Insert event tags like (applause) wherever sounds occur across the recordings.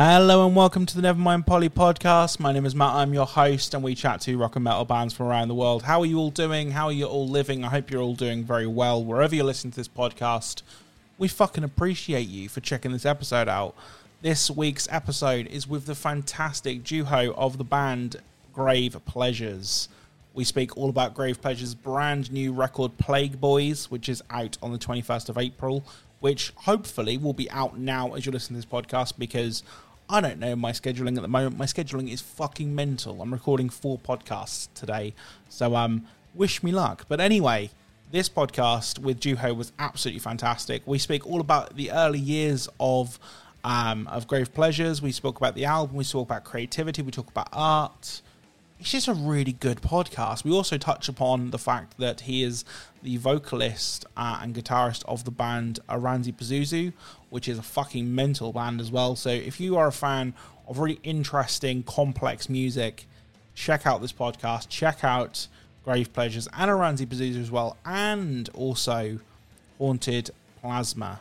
Hello and welcome to the Nevermind Polly podcast. My name is Matt. I'm your host, and we chat to rock and metal bands from around the world. How are you all doing? How are you all living? I hope you're all doing very well wherever you're listening to this podcast. We fucking appreciate you for checking this episode out. This week's episode is with the fantastic duo of the band Grave Pleasures. We speak all about Grave Pleasure's brand new record Plague Boys, which is out on the 21st of April, which hopefully will be out now as you listen to this podcast because I don't know my scheduling at the moment. My scheduling is fucking mental. I'm recording four podcasts today. So um wish me luck. But anyway, this podcast with Juho was absolutely fantastic. We speak all about the early years of um, of Grave Pleasures. We spoke about the album. We spoke about creativity. We talk about art. It's just a really good podcast. We also touch upon the fact that he is the vocalist uh, and guitarist of the band Oranssi Pazuzu, which is a fucking mental band as well. So if you are a fan of really interesting, complex music, check out this podcast. Check out Grave Pleasures and Oranssi Pazuzu as well, and also Haunted Plasma.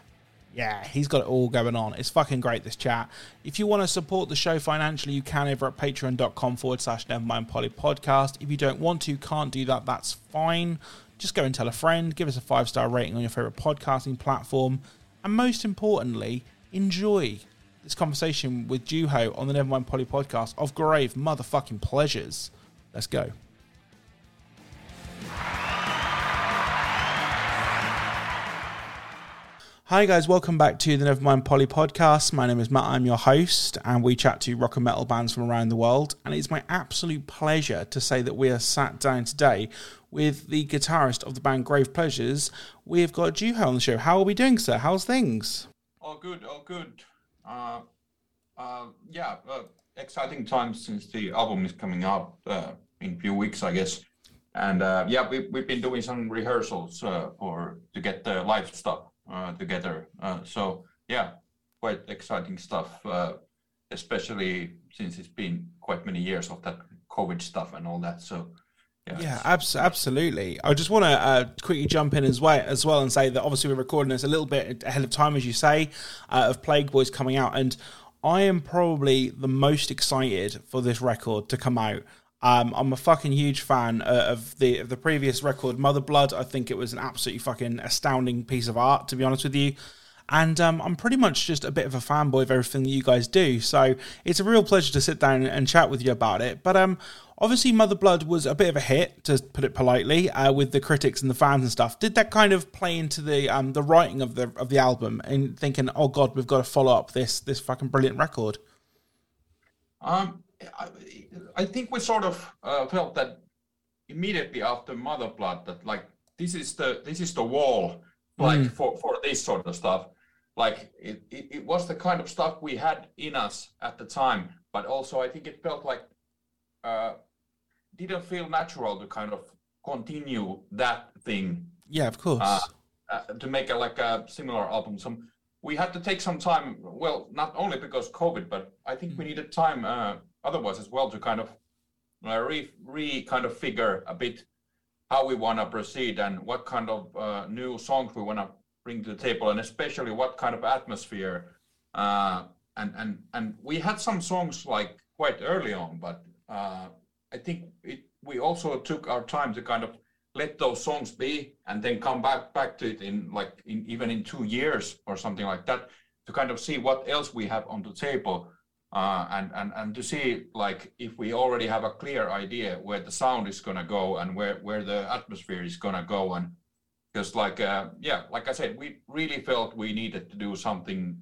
Yeah, he's got it all going on. It's fucking great, this chat. If you want to support the show financially, you can over at patreon.com forward slash Nevermind Polly podcast. If you don't want to, can't do that, that's fine. Just go and tell a friend, give us a five star rating on your favorite podcasting platform, and most importantly, enjoy this conversation with Juho on the Nevermind Polly podcast of grave motherfucking pleasures. Let's go. Hi guys, welcome back to the Nevermind Polly podcast. My name is Matt, I'm your host, and we chat to rock and metal bands from around the world. And it's my absolute pleasure to say that we are sat down today with the guitarist of the band Grave Pleasures. We've got Juho on the show. How are we doing, sir? How's things? All good, all good. Uh, uh, yeah, uh, exciting times since the album is coming out uh, in a few weeks, I guess. And uh, yeah, we, we've been doing some rehearsals uh, for to get the live stuff together. Uh, so yeah, quite exciting stuff, uh, especially since it's been quite many years of that COVID stuff and all that. So yeah, yeah abs- absolutely. I just want to uh, quickly jump in as well, as well and say that obviously we're recording this a little bit ahead of time, as you say, uh, of Plague Boys coming out, and I am probably the most excited for this record to come out. Um, I'm a fucking huge fan uh, of the of the previous record, Mother Blood. I think it was an absolutely fucking astounding piece of art, to be honest with you. And um, I'm pretty much just a bit of a fanboy of everything that you guys do. So it's a real pleasure to sit down and chat with you about it. But um, obviously, Mother Blood was a bit of a hit, to put it politely, uh, with the critics and the fans and stuff. Did that kind of play into the um, the writing of the of the album and thinking, oh god, we've got to follow up this this fucking brilliant record? Um, I, I think we sort of uh, felt that immediately after Mother Blood that like this is the this is the wall like mm. for for this sort of stuff. Like it, it, it was the kind of stuff we had in us at the time, but also I think it felt like uh, didn't feel natural to kind of continue that thing. Yeah, of course. Uh, uh, to make a like a similar album. Some we had to take some time. Well, not only because COVID, but I think mm. we needed time uh, otherwise as well to kind of uh, re, re kind of figure a bit how we want to proceed and what kind of uh, new songs we want to bring to the table and especially what kind of atmosphere uh, and and and we had some songs like quite early on but uh, i think it, we also took our time to kind of let those songs be and then come back back to it in like in, even in two years or something like that to kind of see what else we have on the table uh, and, and, and to see like if we already have a clear idea where the sound is going to go and where, where the atmosphere is going to go and because like uh, yeah like i said we really felt we needed to do something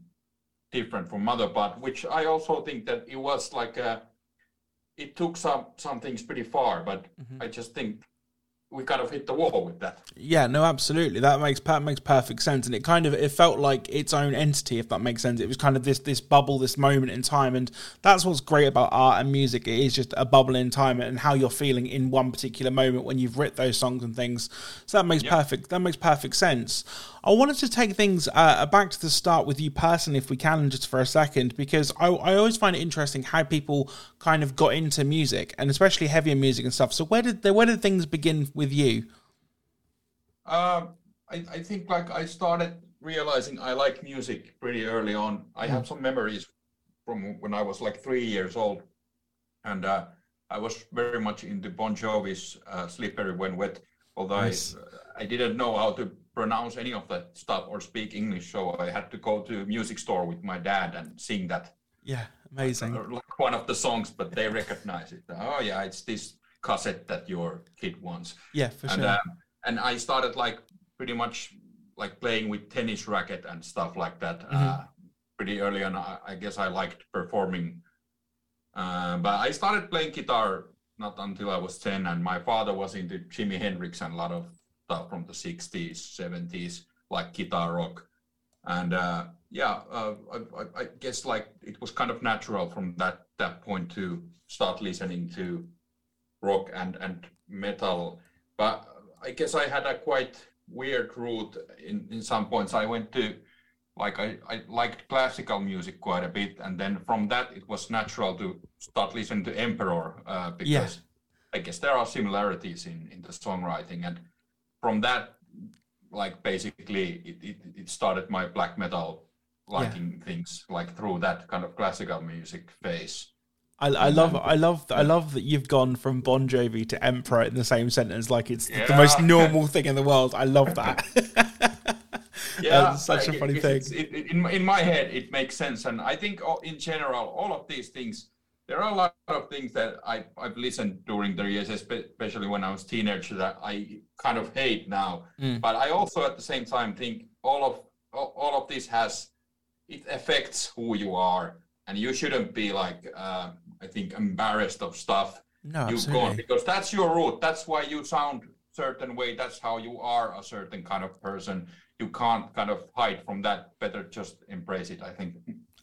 different from Mother Blood which i also think that it was like uh, it took some some things pretty far but mm-hmm. i just think we kind of hit the wall with that. Yeah, no, absolutely. That makes that makes perfect sense, and it kind of it felt like its own entity, if that makes sense. It was kind of this this bubble, this moment in time, and that's what's great about art and music. It is just a bubble in time and how you're feeling in one particular moment when you've written those songs and things. So that makes yep. perfect that makes perfect sense. I wanted to take things uh, back to the start with you personally, if we can, just for a second, because I, I always find it interesting how people kind of got into music and especially heavier music and stuff. So where did the, where did things begin with you? Um, I, I think like I started realizing I like music pretty early on. I have mm. some memories from when I was like three years old, and uh, I was very much into Bon Jovi's uh, "Slippery When Wet." Although nice. I, I didn't know how to pronounce any of that stuff or speak English, so I had to go to a music store with my dad and sing that. Yeah, amazing. Like one of the songs, but they recognize it. Oh yeah, it's this cassette that your kid wants. Yeah, for and, sure. Um, and I started like pretty much like playing with tennis racket and stuff like that. Mm-hmm. Uh, pretty early on, I, I, guess I liked performing. Uh, but I started playing guitar not until I was 10, and my father was into Jimi Hendrix and a lot of from the 60s, 70s, like guitar rock. And uh, yeah, uh, I, I, guess like it was kind of natural from that that point to start listening to rock and and metal. But I guess I had a quite weird route in in some points. I went to like I, I liked classical music quite a bit and then from that it was natural to start listening to emperor uh, because yeah. i guess there are similarities in, in the songwriting and from that like basically it, it, it started my black metal liking yeah. things like through that kind of classical music phase I, I love I love I love that you've gone from Bon Jovi to Emperor in the same sentence like it's yeah. the most normal thing in the world. I love that. (laughs) yeah, That's such a funny thing. It, in in my head, it makes sense, and I think oh, in general, all of these things. There are a lot of things that I, I've listened during the years, especially when I was teenager, that I kind of hate now. Mm. But I also, at the same time, think all of all of this has it affects who you are, and you shouldn't be like uh, I think embarrassed of stuff no, you've gone because that's your root. That's why you sound certain way. That's how you are a certain kind of person you can't kind of hide from that. Better just embrace it, I think.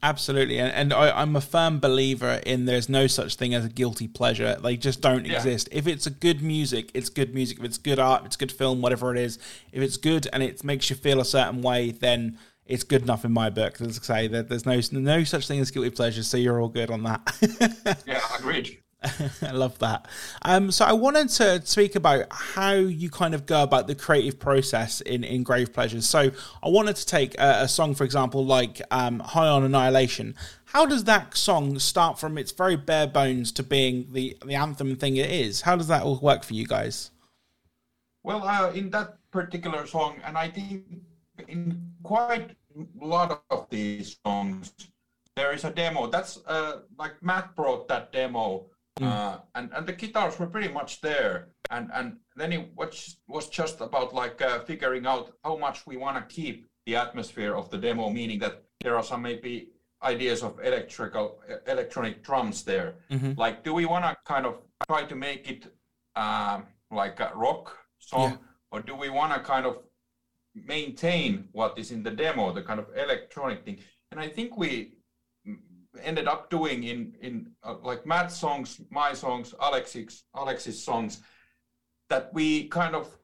Absolutely, and, and I, am a firm believer in there's no such thing as a guilty pleasure. They just don't yeah. exist. If it's a good music, it's good music. If it's good art, it's good film, whatever it is. If it's good and it makes you feel a certain way, then it's good enough in my book. As I say, that there's no no such thing as guilty pleasure, so you're all good on that. (laughs) yeah, agreed. (laughs) I love that. Um, so I wanted to speak about how you kind of go about the creative process in, in Grave Pleasures. So I wanted to take a, a song, for example, like um, High on Annihilation. How does that song start from its very bare bones to being the, the anthem thing it is? How does that all work for you guys? Well, uh, in that particular song, and I think in quite a lot of these songs, there is a demo. That's uh, like Matt brought that demo Mm. Uh, and and the guitars were pretty much there, and and then it was was just about like uh, figuring out how much we want to keep the atmosphere of the demo, meaning that there are some maybe ideas of electrical electronic drums there. Mm-hmm. Like, do we want to kind of try to make it um, like a rock song, yeah. or do we want to kind of maintain what is in the demo, the kind of electronic thing? And I think we ended up doing in in uh, like Matt's songs, my songs, Alexis Alexis songs, that we kind of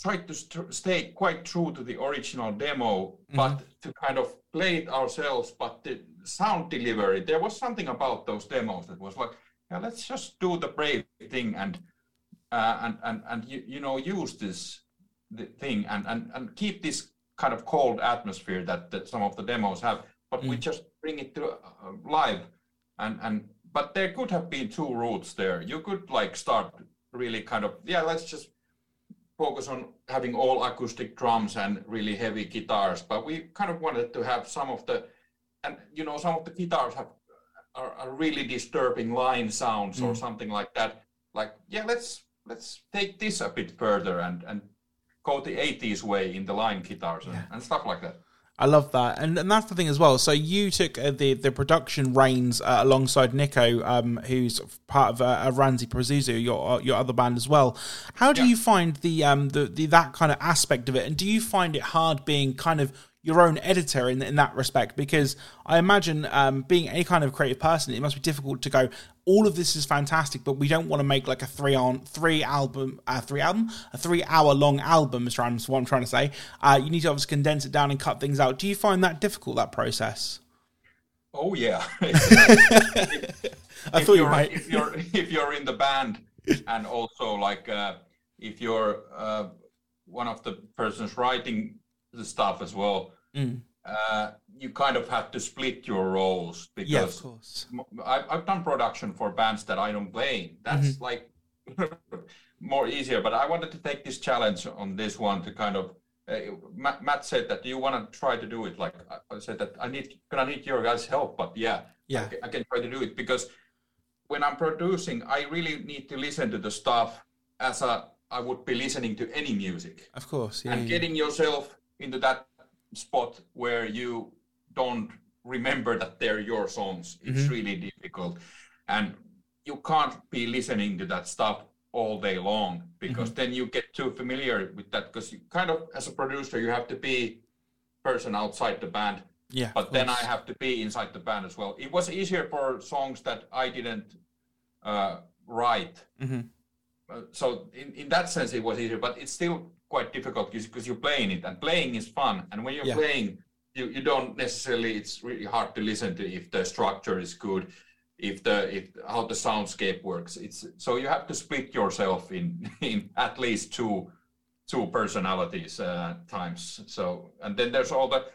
tried to st- stay quite true to the original demo, mm-hmm. but to kind of play it ourselves. But the sound delivery, there was something about those demos that was like, yeah, let's just do the brave thing and uh, and and and you, you know use this the thing and and and keep this kind of cold atmosphere that that some of the demos have but mm. we just bring it to uh, live and and but there could have been two routes there you could like start really kind of yeah let's just focus on having all acoustic drums and really heavy guitars but we kind of wanted to have some of the and you know some of the guitars have are, are really disturbing line sounds mm. or something like that like yeah let's let's take this a bit further and and go the 80s way in the line guitars and, yeah. and stuff like that I love that, and and that's the thing as well. So you took uh, the the production reins uh, alongside Nico, um, who's part of uh, Oranssi Pazuzu, your uh, your other band as well. How do yeah. you find the um the, the that kind of aspect of it, and do you find it hard being kind of your own editor in in that respect? Because I imagine um, being any kind of creative person, it must be difficult to go. All of this is fantastic, but we don't want to make like a three on three album, uh, three album, a three hour long album. Is what I'm trying to say. Uh, you need to obviously condense it down and cut things out. Do you find that difficult that process? Oh yeah. (laughs) (laughs) I thought you might. if you're (laughs) if you're in the band and also like uh, if you're uh, one of the persons writing the stuff as well. Mm. You kind of have to split your roles because yeah, of course. I, I've done production for bands that I don't play. in. That's mm-hmm. like (laughs) more easier. But I wanted to take this challenge on this one to kind of. Uh, Matt, Matt, said that do you want to try to do it? Like I said that I need gonna need your guys' help, but yeah, yeah, I, I can try to do it because when I'm producing, I really need to listen to the stuff as a I would be listening to any music. Of course, yeah, and yeah. getting yourself into that spot where you don't remember that they're your songs, it's mm-hmm. really difficult, and you can't be listening to that stuff all day long because mm-hmm. then you get too familiar with that because you kind of as a producer you have to be person outside the band yeah but then i have to be inside the band as well it was easier for songs that i didn't uh, write mm-hmm. uh, so in, in that sense it was easier but it's still quite difficult because you're playing it and playing is fun and when you're yeah. playing you, you don't necessarily it's really hard to listen to if the structure is good if the if how the soundscape works. It's so you have to split yourself in (laughs) in at least two two personalities uh, times. So and then there's all the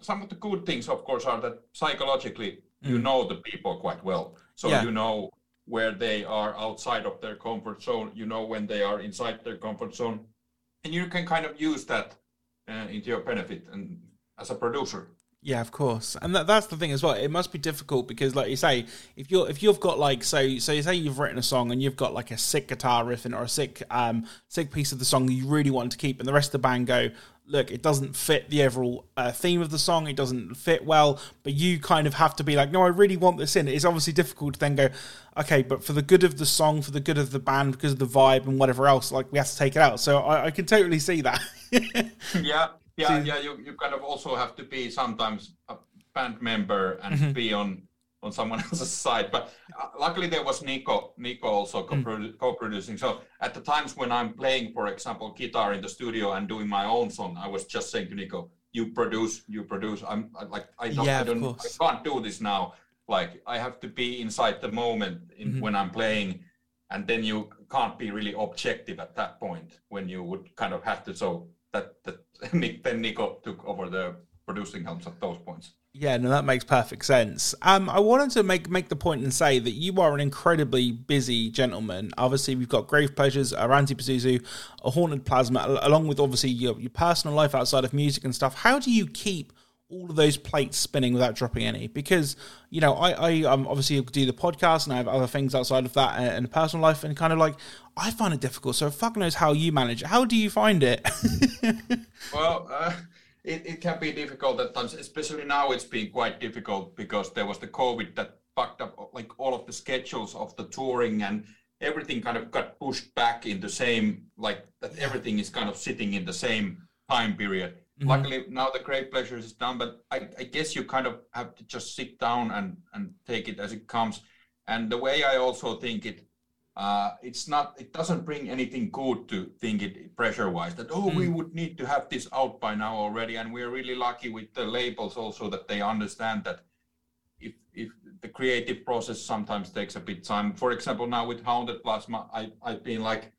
some of the good things of course are that psychologically mm. you know the people quite well. So yeah. you know where they are outside of their comfort zone you know when they are inside their comfort zone. And you can kind of use that uh, into your benefit. And as a producer yeah, of course, and that, that's the thing as well. It must be difficult because, like you say, if you're if you've got like so so you say you've written a song and you've got like a sick guitar riff in or a sick um sick piece of the song you really want to keep, and the rest of the band go, look, it doesn't fit the overall uh, theme of the song, it doesn't fit well, but you kind of have to be like, no, I really want this in. It's obviously difficult to then go, okay, but for the good of the song, for the good of the band, because of the vibe and whatever else, like we have to take it out. So I, I can totally see that. (laughs) yeah, yeah, yeah. You, you kind of also have to be sometimes a band member and mm-hmm. be on on someone (laughs) else's side. But uh, luckily there was Nico Nico also mm. co-producing. So at the times when I'm playing, for example, guitar in the studio and doing my own song, I was just saying to Nico, "You produce, you produce." I'm like, I don't, yeah, I, don't I can't do this now. Like I have to be inside the moment in, mm-hmm. when I'm playing, and then you can't be really objective at that point when you would kind of have to. So that that (laughs) then Nico took over the producing helms at those points. Yeah, no, that makes perfect sense. Um, I wanted to make make the point and say that you are an incredibly busy gentleman. Obviously, we've got Grave Pleasures, Oranssi Pazuzu, a Haunted Plasma, along with obviously your, your personal life outside of music and stuff. How do you keep all of those plates spinning without dropping any? Because you know, I, I um, obviously do the podcast and I have other things outside of that and, personal life, and kind of like I find it difficult. So fuck knows how you manage it. How do you find it? (laughs) well. Uh it, it can be difficult at times, especially now it's been quite difficult because there was the COVID that fucked up like all of the schedules of the touring and everything kind of got pushed back in the same like that everything is kind of sitting in the same time period. Mm-hmm. Luckily now the Grave Pleasures is done, but I, I guess you kind of have to just sit down and and take it as it comes. And the way I also think it uh, it's not it doesn't bring anything good to think it pressure wise that oh mm. we would need to have this out by now already and we're really lucky with the labels also that they understand that if if the creative process sometimes takes a bit time for example now with haunted plasma i i've been like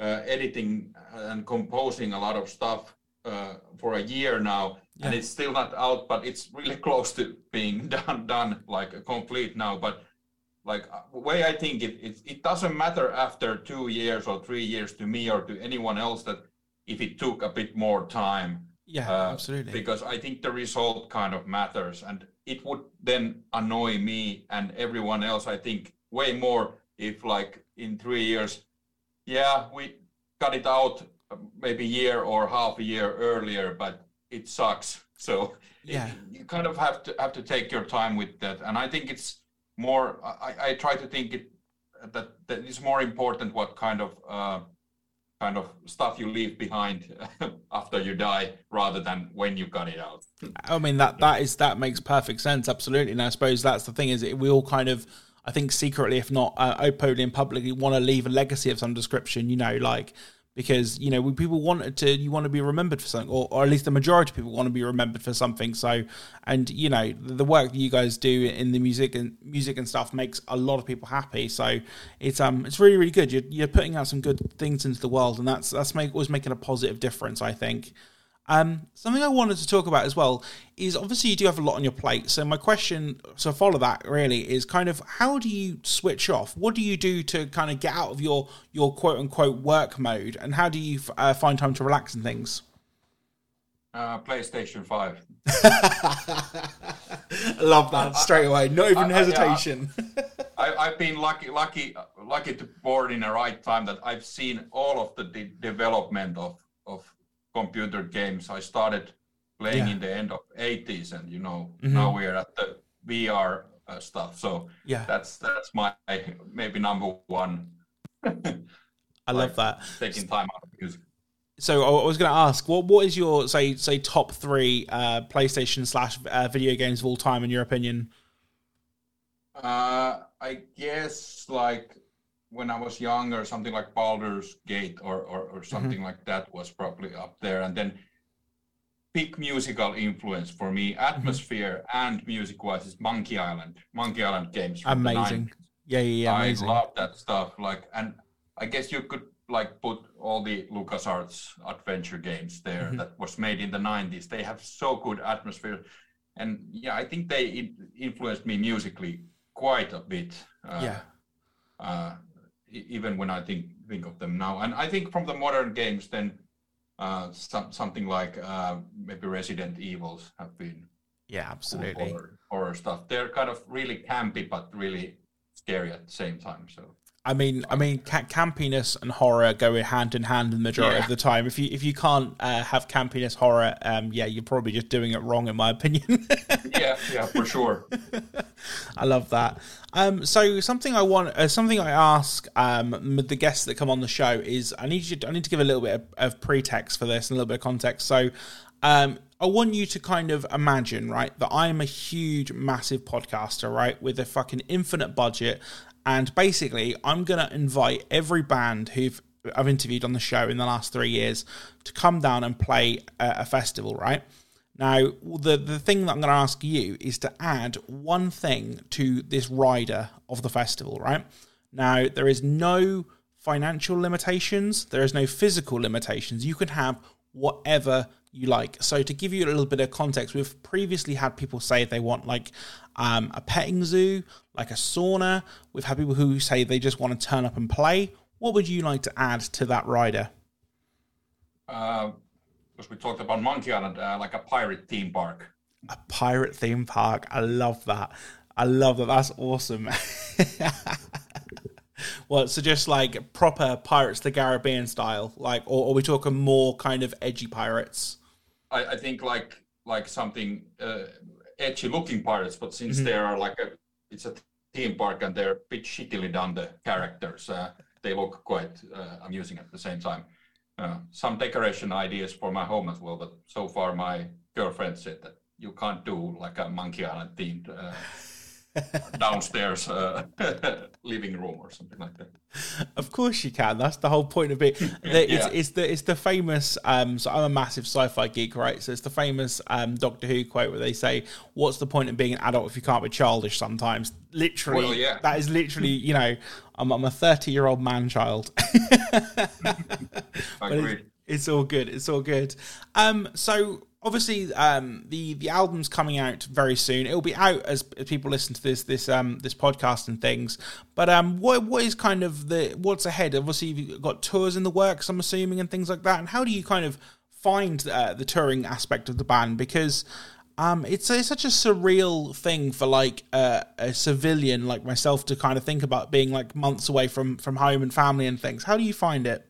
uh, editing and composing a lot of stuff uh, for a year now yeah. and it's still not out but it's really (laughs) close to being (laughs) done done like complete now but like uh, the way I think it, it, it doesn't matter after two years or three years to me or to anyone else that if it took a bit more time. Yeah, uh, absolutely. Because I think the result kind of matters, and it would then annoy me and everyone else. I think way more if like in three years, yeah, we got it out maybe a year or half a year earlier, but it sucks. So yeah, it, you kind of have to have to take your time with that, and I think it's more I, I try to think it that that is more important what kind of uh, kind of stuff you leave behind (laughs) after you die rather than when you got it out. I mean that that is that makes perfect sense, absolutely. And I suppose that's the thing is it, we all kind of I think secretly, if not uh, openly and publicly, want to leave a legacy of some description. You know, like because you know people want to you want to be remembered for something or, or at least the majority of people want to be remembered for something. So and you know the work that you guys do in the music and music and stuff makes a lot of people happy. So it's um it's really really good. You're, you're putting out some good things into the world and that's that's make, always making a positive difference i think Um, something I wanted to talk about as well is obviously you do have a lot on your plate. So my question, so follow that really, is kind of how do you switch off? What do you do to kind of get out of your your quote unquote work mode, and how do you uh, find time to relax and things? Uh, PlayStation Five. (laughs) Love that straight away. Not even I- I- hesitation. (laughs) I, I've been lucky, lucky, lucky to board in the right time that I've seen all of the de- development of of computer games. I started playing Yeah. Mm-hmm. in the end of 80s, and you know now we're at the VR uh, stuff. So yeah, that's that's my maybe number one. I love that. Taking time out of music. So I I was going to ask, what what is your say say top three uh, PlayStation slash uh, video games of all time in your opinion? Uh, I guess like when I was younger, something like Baldur's Gate or or, or something like that was probably up there. And then big musical influence for me, atmosphere and music wise, is Monkey Island. Monkey Island games. Amazing. 90s. Yeah, yeah, yeah, amazing. I love that stuff. Like, and I guess you could like put all the LucasArts adventure games there Mhm. that was made in the 90s. They have so good atmosphere. And yeah, I think they influenced me musically quite a bit. Uh, Yeah. Uh, even when I think think of them now, and I think from the modern games, then uh, some, something like uh, maybe Resident Evils have been yeah, cool absolutely. horror, horror stuff. They're kind of really campy, but really scary at the same time. So I mean, I mean, ca- campiness and horror go hand in hand in the majority Yeah. of the time. If you if you can't uh, have campiness horror, um, yeah, you're probably just doing it wrong, in my opinion. (laughs) yeah, yeah, for sure. (laughs) I love that. Um, so something I want, uh, something I ask um, the guests that come on the show is, I need you, to, I need to give a little bit of, of pretext for this and a little bit of context. So, um, I want you to kind of imagine, right, that I'm a huge, massive podcaster, right, with a fucking infinite budget, and basically, I'm gonna invite every band who've I've interviewed on the show in the last three years to come down and play a, a festival, right? Now, the the thing that I'm going to ask you is to add one thing to this rider of the festival, right? Now, there is no financial limitations, there is no physical limitations. You can have whatever you like. So, to give you a little bit of context, we've previously had people say they want like um, a petting zoo, like a sauna. We've had people who say they just want to turn up and play. What would you like to add to that rider? Uh, because we talked about Monkey Island, uh, like a pirate theme park. A pirate theme park. I love that. I love that. That's awesome. (laughs) well, so just like proper Pirates of the Caribbean style, like, or are we talking more kind of edgy pirates? I, I think like like something uh, edgy looking pirates, but since Mhm. they are like a it's a theme park and they're a bit shittily done the characters, uh, they look quite uh, amusing at the same time. Uh, some decoration ideas for my home as well, but so far my girlfriend said that you can't do like a Monkey Island themed uh, (laughs) downstairs uh, (laughs) living room or something like that. Of course you can. That's the whole point of it. (laughs) The, it's, Yeah. it's the it's the famous. Um, so I'm a massive sci-fi geek, right? So it's the famous um, Doctor Who quote where they say, "What's the point of being an adult if you can't be childish?" Sometimes, literally, Well, yeah. that is literally. You know, I'm, I'm a 30 year old man child. (laughs) I agree. it's, it's all good. It's all good. Um, so obviously, um, the the album's coming out very soon. It'll be out as, as people listen to this this um this podcast and things. But um, what what is kind of the what's ahead? Obviously, you've got tours in the works. I'm assuming and things like that. And how do you kind of find uh, the touring aspect of the band because. Um, it's, it's such a surreal thing for like uh, a civilian like myself to kind of think about being like months away from from home and family and things. How do you find it?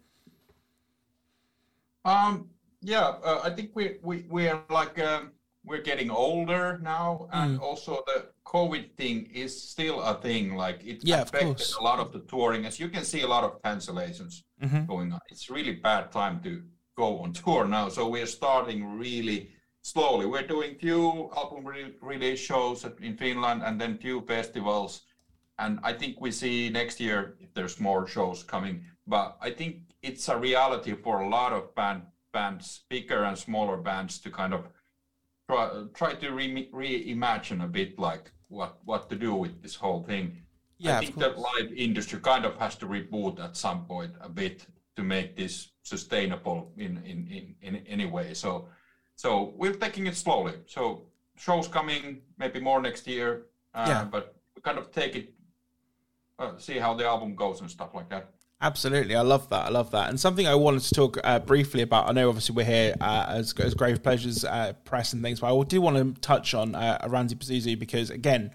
Um, yeah, uh, I think we we we are like um, we're getting older now, and also the COVID thing is still a thing. Like it Yeah, affected a lot of the touring, as you can see, a lot of cancellations Mhm. going on. It's really bad time to go on tour now, so we're starting really slowly. We're doing few album re- release shows in Finland, and then few festivals. And I think we see next year if there's more shows coming. But I think it's a reality for a lot of band bands, bigger and smaller bands, to kind of try, try to re- reimagine a bit like what what to do with this whole thing. Yeah, I think the live industry kind of has to reboot at some point a bit to make this sustainable in in in, in any way. So So we're taking it slowly. So shows coming, maybe more next year. Uh, Yeah. But we kind of take it, uh, see how the album goes and stuff like that. Absolutely, I love that. I love that. And something I wanted to talk uh, briefly about. I know, obviously, we're here uh, as as Grave Pleasures uh, press and things, but I do want to touch on uh, Oranssi Pazuzu because, again,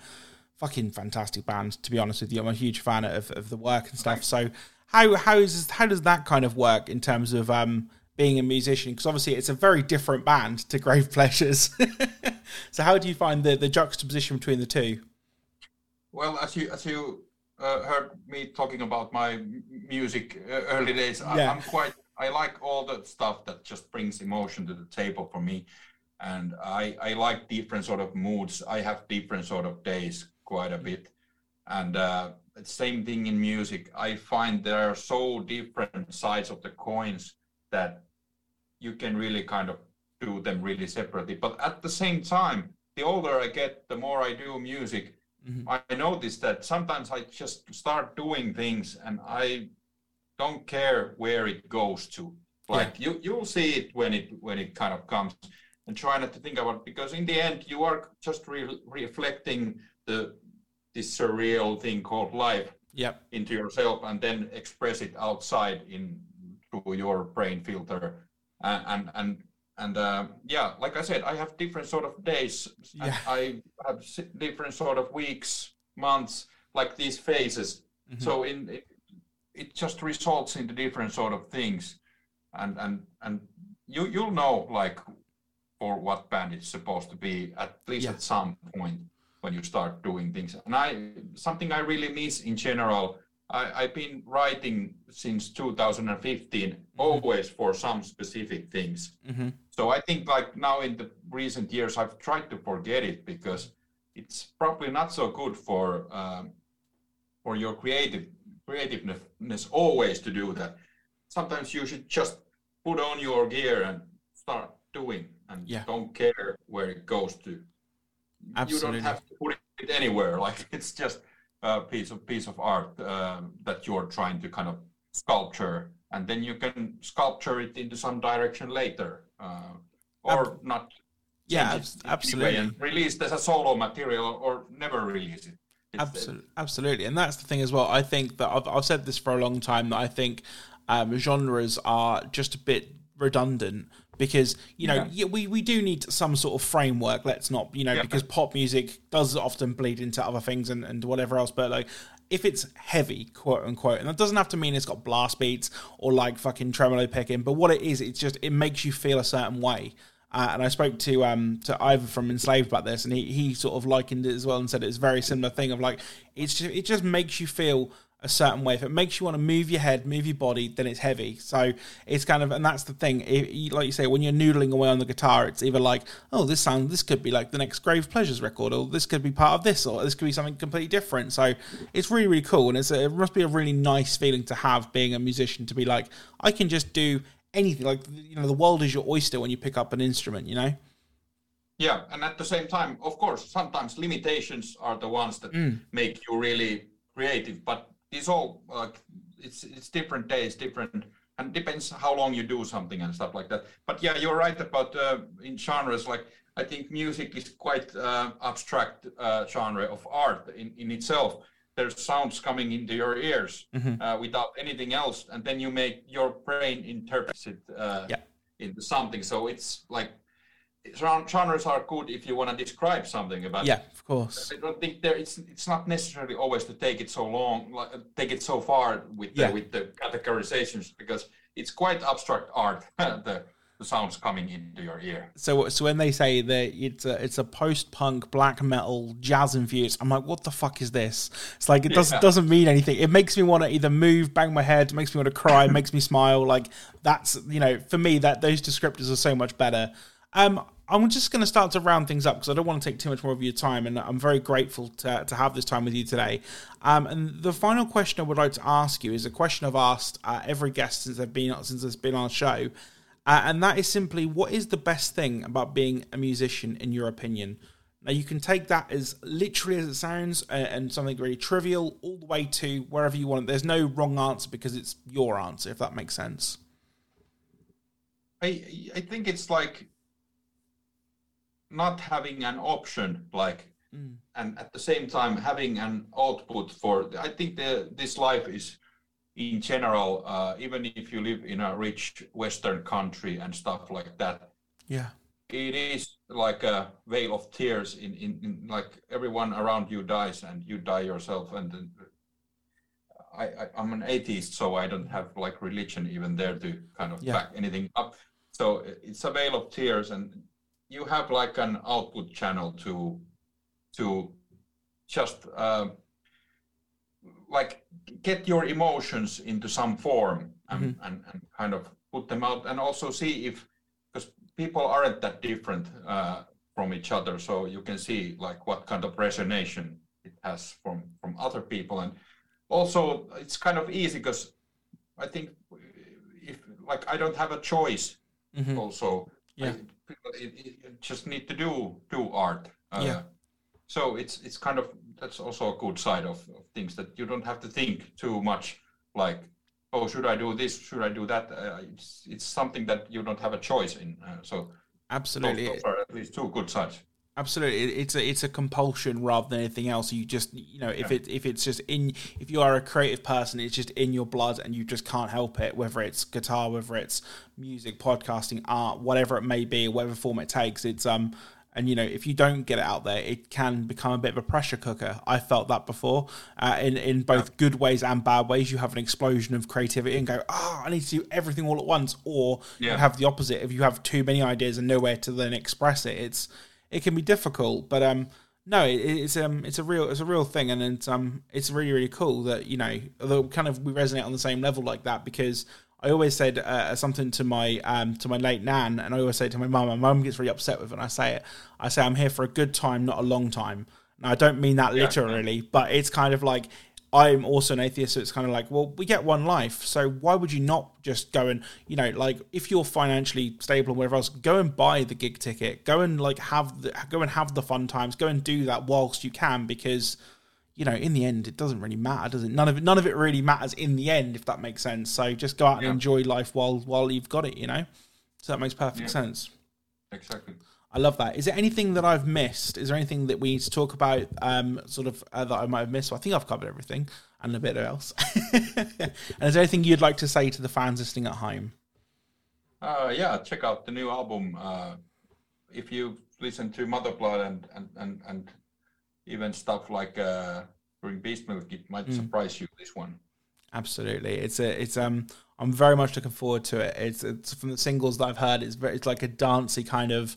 fucking fantastic band. To be honest with you, I'm a huge fan of, of the work and stuff. So, how how is how does that kind of work in terms of um, being a musician? Because obviously, it's a very different band to Grave Pleasures. (laughs) so, how do you find the the juxtaposition between the two? Well, as you as you uh, heard me talking about my music uh, early days, I, Yeah. I'm quite. I like all the stuff that just brings emotion to the table for me, and I I like different sort of moods. I have different sort of days quite a bit, and uh, same thing in music. I find there are so different sides of the coins that you can really kind of do them really separately. But at the same time, the older I get, the more I do music. Mm-hmm. I notice that sometimes I just start doing things and I don't care where it goes to. Like you, you'll see it when it when it kind of comes, and try not to think about it because in the end you are just re- reflecting the this surreal thing called life Yep. into yourself and then express it outside in through your brain filter and and and, and uh, yeah like i said i have different sort of days Yeah. i have different sort of weeks months like these phases so in it, it just results into different sort of things and and and you you'll know like for what band it's supposed to be at least Yeah. at some point when you start doing things. And I something I really miss in general. I, I've been writing since 2015, always for some specific things. hmm So I think like now in the recent years, I've tried to forget it because it's probably not so good for um, for your creative creativeness always to do that. Sometimes you should just put on your gear and start doing, and Yeah. don't care where it goes to. You Absolutely. don't have to put it anywhere. (laughs) Like it's just a piece of piece of art um, that you're trying to kind of sculpture, and then you can sculpture it into some direction later, uh, or not. Yeah, change abs- it in any way absolutely. And release as a solo material, or never release it. Absolutely, absolutely, and that's the thing as well. I think that I've, I've said this for a long time that I think um, genres are just a bit redundant because you know yeah, we we do need some sort of framework. Let's not you know Yeah. because pop music does often bleed into other things and, and whatever else. But like if it's heavy, quote unquote, and that doesn't have to mean it's got blast beats or like fucking tremolo picking, but what it is, it's just it makes you feel a certain way. Uh, and I spoke to um to Ivar from Enslaved about this, and he, he sort of likened it as well and said it's very similar thing of like it's just, it just makes you feel a certain way. If it makes you want to move your head, move your body, then it's heavy. So it's kind of and that's the thing. It, like you say, when you're noodling away on the guitar, it's either like oh this sound this could be like the next Grave Pleasures record, or this could be part of this, or this could be something completely different. So it's really really cool, and it's a, it must be a really nice feeling to have being a musician to be like I can just do anything like you know the world is your oyster when you pick up an instrument you know Yeah, and at the same time, of course, sometimes limitations are the ones that mm. make you really creative. But it's all like it's it's different days, different, and depends how long you do something and stuff like that. But yeah, you're right about uh, in genres. Like I think music is quite uh, abstract uh, genre of art in in itself. There's sounds coming into your ears uh, without anything else, and then you make your brain interprets it uh, Yeah. into something. So it's like genres are good if you want to describe something about yeah of course. I don't think there it's it's not necessarily always to take it so long like take it so far with the Yeah. with the categorizations because it's quite abstract art (laughs) the the sounds coming into your ear. So so when they say that it's a it's a post punk black metal jazz infused i'm like what the fuck is this? It's like it doesn't Yeah. doesn't mean anything. It makes me want to either move bang my head makes me want to cry (laughs) makes me smile like that's you know for me that those descriptors are so much better. Um I'm just going to start to round things up because I don't want to take too much more of your time, and I'm very grateful to, to have this time with you today. Um, and the final question I would like to ask you is a question I've asked uh, every guest since they've been since it's been on the show, uh, and that is simply, what is the best thing about being a musician in your opinion? Now you can take that as literally as it sounds, uh, and something really trivial, all the way to wherever you want. There's no wrong answer because it's your answer, if that makes sense. i i think it's like not having an option like Mm. and at the same time having an output for i think the this life is in general uh, even if you live in a rich western country and stuff like that Yeah. it is like a veil of tears in, in, in like everyone around you dies and you die yourself and then I, I i'm an atheist so i don't have like religion even there to kind of Yeah. back anything up so it's a veil of tears and you have like an output channel to to just uh, like get your emotions into some form and, and, and kind of put them out and also see if because people aren't that different uh, from each other so you can see like what kind of resonance it has from from other people and also it's kind of easy because i think if like i don't have a choice Mhm. also Yeah. I, it, it, just need to do do art. Uh, Yeah. so it's it's kind of that's also a good side of, of things that you don't have to think too much like oh should i do this? Should i do that? Uh, it's it's something that you don't have a choice in uh, so. Those, Absolutely. those are at least two good sides Absolutely, it's a it's a compulsion rather than anything else. You just you know if Yeah. it if it's just in if you are a creative person, it's just in your blood and you just can't help it. Whether it's guitar, whether it's music, podcasting, art, whatever it may be, whatever form it takes, it's um and you know if you don't get it out there, it can become a bit of a pressure cooker. I felt that before uh, in in both good ways and bad ways. You have an explosion of creativity and go, oh, I need to do everything all at once, or you have the opposite. If you have too many ideas and nowhere to then express it, it's it can be difficult. But um, no, it, it's um, it's a real it's a real thing, and it's um, it's really really cool that you know, although kind of we resonate on the same level like that because. I always said uh, something to my um, to my late nan, and I always say to my mum. My mum gets really upset with it. And I say it. I say I'm here for a good time, not a long time. Now I don't mean that Yeah. literally, but it's kind of like I'm also an atheist, so it's kind of like, well, we get one life, so why would you not just go and, you know, like if you're financially stable and whatever else, go and buy the gig ticket, go and like have the go and have the fun times, go and do that whilst you can, because you know, in the end, it doesn't really matter, does it? None of it, none of it really matters in the end, if that makes sense. So just go out and Yeah. enjoy life while while you've got it, you know. So that makes perfect Yeah. sense. exactly I love that. Is there anything that I've missed? Is there anything that we need to talk about, um, sort of uh, that I might have missed? Well, I think I've covered everything and a bit else. (laughs) and is there anything you'd like to say to the fans listening at home? uh, yeah check out the new album uh, if you listen to mother blood and and and, and even stuff like uh, during Beastmilk it might surprise you this one Absolutely, it's a, it's um, I'm very much looking forward to it. It's, it's from the singles that I've heard. It's very, it's like a dancey kind of,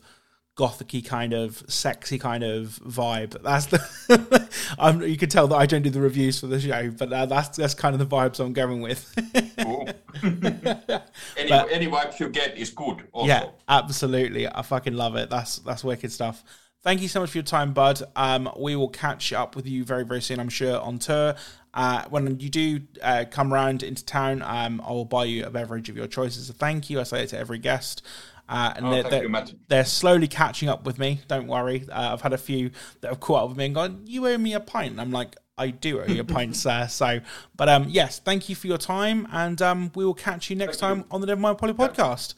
gothicy kind of, sexy kind of vibe. That's the, (laughs) I'm, you can tell that I don't do the reviews for the show, but uh, that's that's kind of the vibes I'm going with. Cool. (laughs) any, But- any vibes you get is good also Yeah, absolutely. I fucking love it. That's that's wicked stuff. Thank you so much for your time, bud. Um, we will catch up with you very, very soon, I'm sure, on tour. Uh, when you do uh, come around into town, um, I will buy you a beverage of your choice as a thank you. I say it to every guest. Uh, and Oh, they're, they're, they're slowly catching up with me. Don't worry. Uh, I've had a few that have caught up with me and gone, "You owe me a pint." And I'm like, "I do owe you a pint, (laughs) sir." So, but um, yes, thank you for your time, and um, we will catch you next Thank you. time on the Nevermind Polly podcast.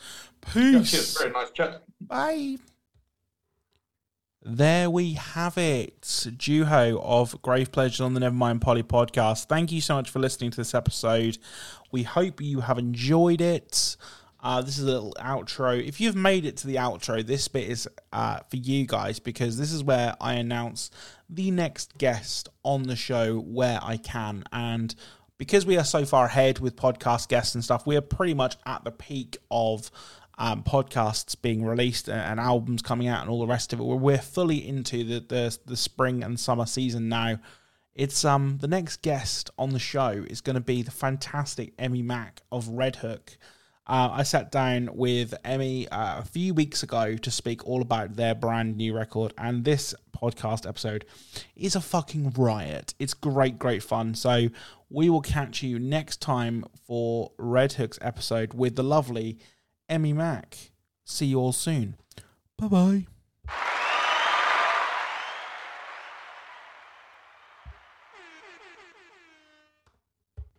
Yeah, Peace. cheers. very nice chat Bye. There we have it. Juho of Grave Pleasures on the Nevermind Polly podcast. Thank you so much for listening to this episode. We hope you have enjoyed it. Uh, this is a little outro. If you've made it to the outro, this bit is uh, for you guys because this is where I announce the next guest on the show where I can. And because we are so far ahead with podcast guests and stuff, we are pretty much at the peak of um, podcasts being released and, albums coming out and all the rest of it. We're, fully into the, the the spring and summer season now. It's um the next guest on the show is going to be the fantastic Emmy Mack of Red Hook. Uh, I sat down with Emmy uh, a few weeks ago to speak all about their brand new record, and this podcast episode is a fucking riot. It's great, great fun. So we will catch you next time for Red Hook's episode with the lovely Emmy Mack. See you all soon. Bye bye.